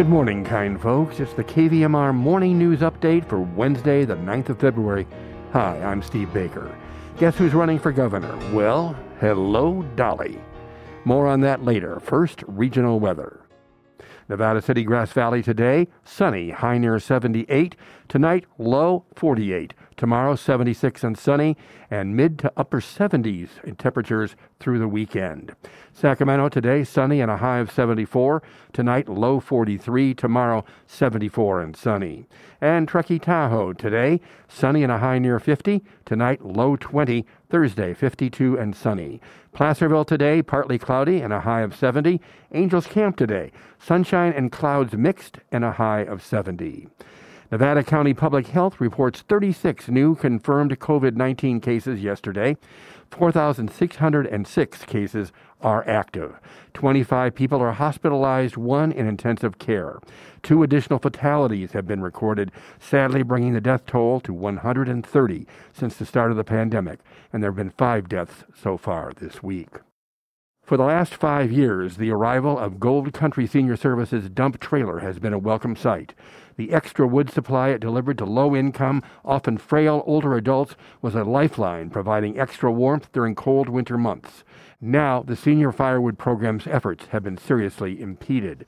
Good morning, kind folks. It's the KVMR Morning News Update for Wednesday, the 9th of February. Hi, I'm Steve Baker. Guess who's running for governor? Well, hello, Dolly. More on that later. First, regional weather. Nevada City, Grass Valley today, sunny, high near 78. Tonight, low 48. Tomorrow, 76 and sunny, and mid to upper 70s in temperatures through the weekend. Sacramento today, sunny and a high of 74. Tonight, low 43. Tomorrow, 74 and sunny. And Truckee Tahoe today, sunny and a high near 50. Tonight, low 20. Thursday, 52 and sunny. Placerville today, partly cloudy and a high of 70. Angels Camp today, sunshine and clouds mixed and a high of 70. Nevada County Public Health reports 36 new confirmed COVID 19 cases yesterday. 4,606 cases are active. 25 people are hospitalized, one in intensive care. Two additional fatalities have been recorded, sadly bringing the death toll to 130 since the start of the pandemic, and there have been five deaths so far this week. For the last five years, the arrival of Gold Country Senior Services dump trailer has been a welcome sight. The extra wood supply it delivered to low income, often frail older adults was a lifeline, providing extra warmth during cold winter months. Now, the senior firewood program's efforts have been seriously impeded.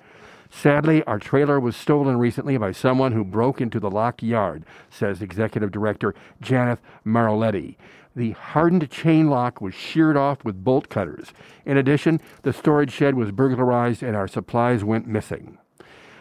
Sadly, our trailer was stolen recently by someone who broke into the locked yard, says Executive Director Janet Maroletti. The hardened chain lock was sheared off with bolt cutters. In addition, the storage shed was burglarized and our supplies went missing.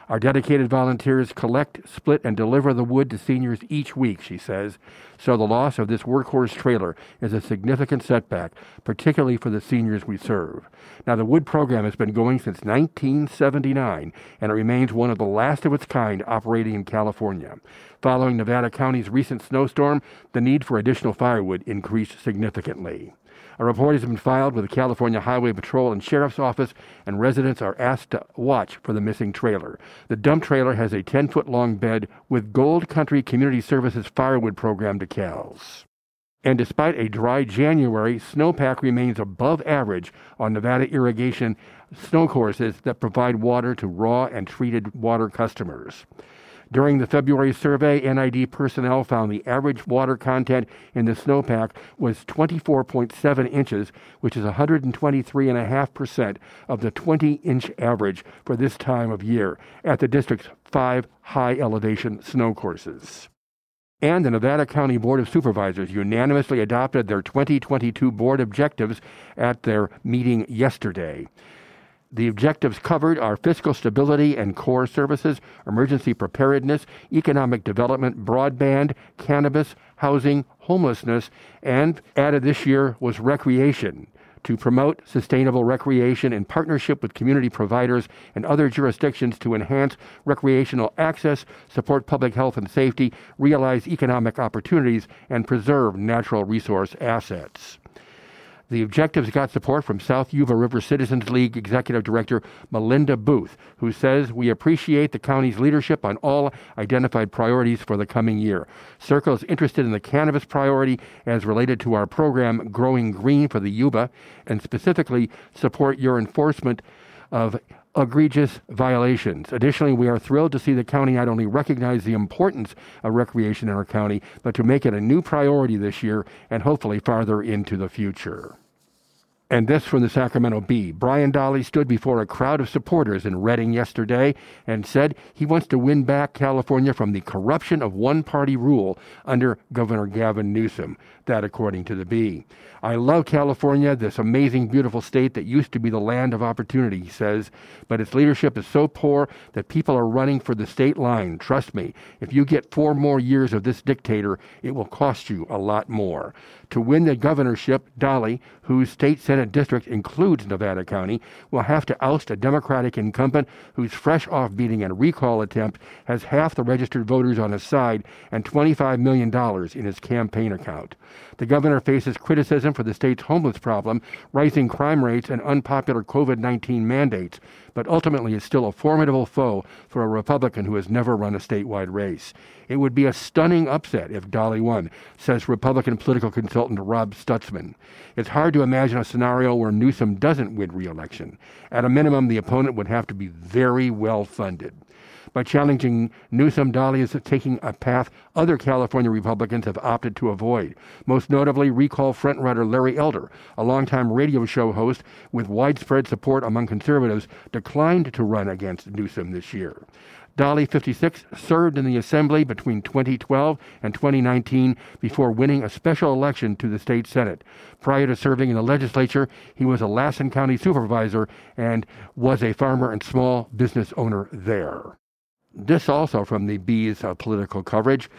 Our dedicated volunteers collect, split, and deliver the wood to seniors each week, she says. So the loss of this workhorse trailer is a significant setback, particularly for the seniors we serve. Now, the wood program has been going since 1979, and it remains one of the last of its kind operating in California. Following Nevada County's recent snowstorm, the need for additional firewood increased significantly. A report has been filed with the California Highway Patrol and Sheriff's Office, and residents are asked to watch for the missing trailer. The dump trailer has a 10 foot long bed with Gold Country Community Services firewood program decals. And despite a dry January, snowpack remains above average on Nevada irrigation snow courses that provide water to raw and treated water customers. During the February survey, NID personnel found the average water content in the snowpack was 24.7 inches, which is 123.5% of the 20 inch average for this time of year at the district's five high elevation snow courses. And the Nevada County Board of Supervisors unanimously adopted their 2022 board objectives at their meeting yesterday. The objectives covered are fiscal stability and core services, emergency preparedness, economic development, broadband, cannabis, housing, homelessness, and added this year was recreation to promote sustainable recreation in partnership with community providers and other jurisdictions to enhance recreational access, support public health and safety, realize economic opportunities, and preserve natural resource assets. The objectives got support from South Yuba River Citizens League Executive Director Melinda Booth, who says, We appreciate the county's leadership on all identified priorities for the coming year. SYRCL is interested in the cannabis priority as related to our program Growing Green for the Yuba, and specifically support your enforcement of egregious violations. Additionally, we are thrilled to see the county not only recognize the importance of recreation in our county, but to make it a new priority this year and hopefully farther into the future. And this from the Sacramento Bee. Brian Dahle stood before a crowd of supporters in Redding yesterday and said he wants to win back California from the corruption of one party rule under Governor Gavin Newsom. That, according to the Bee. I love California, this amazing, beautiful state that used to be the land of opportunity, he says, but its leadership is so poor that people are running for the state line. Trust me, if you get four more years of this dictator, it will cost you a lot more. To win the governorship, Dahle, whose state Senate district includes Nevada County, will have to oust a Democratic incumbent whose fresh off beating and recall attempt has half the registered voters on his side and $25 million in his campaign account. The governor faces criticism for the state's homeless problem, rising crime rates, and unpopular COVID 19 mandates, but ultimately is still a formidable foe for a Republican who has never run a statewide race. It would be a stunning upset if Dahle won, says Republican political consultant Rob Stutzman. It's hard to imagine a scenario where Newsom doesn't win re election. At a minimum, the opponent would have to be very well funded. by challenging Newsom. Dahle is taking a path other California Republicans have opted to avoid. Most notably, recall frontrunner Larry Elder, a longtime radio show host with widespread support among conservatives, declined to run against Newsom this year. Dahle, 56, served in the Assembly between 2012 and 2019 before winning a special election to the state Senate. Prior to serving in the legislature, he was a Lassen County supervisor and was a farmer and small business owner there. This also from the Bee's uh, political coverage.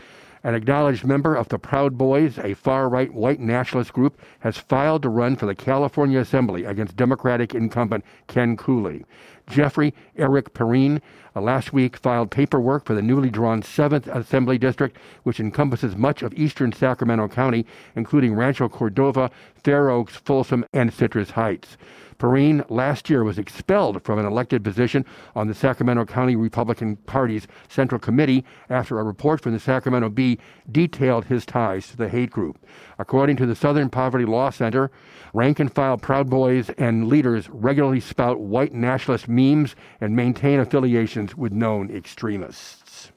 An acknowledged member of the Proud Boys, a far right white nationalist group, has filed to run for the California Assembly against Democratic incumbent Ken Cooley. Jeffrey Eric Perrine uh, last week filed paperwork for the newly drawn 7th Assembly District, which encompasses much of eastern Sacramento County, including Rancho Cordova, Fair Oaks, Folsom, and Citrus Heights. Perrine last year was expelled from an elected position on the Sacramento County Republican Party's Central Committee after a report from the Sacramento Bee detailed his ties to the hate group. According to the Southern Poverty Law Center, rank and file Proud Boys and leaders regularly spout white nationalist memes and maintain affiliations with known extremists.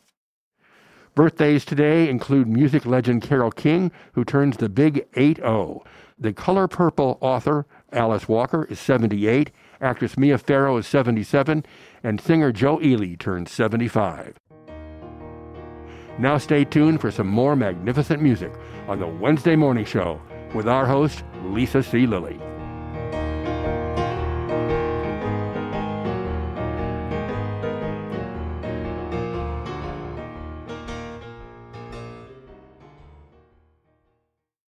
Birthdays today include music legend Carole King, who turns the big 8 0. The Color Purple author Alice Walker is 78, actress Mia Farrow is 77, and singer Joe Ely turns 75. Now stay tuned for some more magnificent music on the Wednesday Morning Show with our host, Lisa C. Lilly.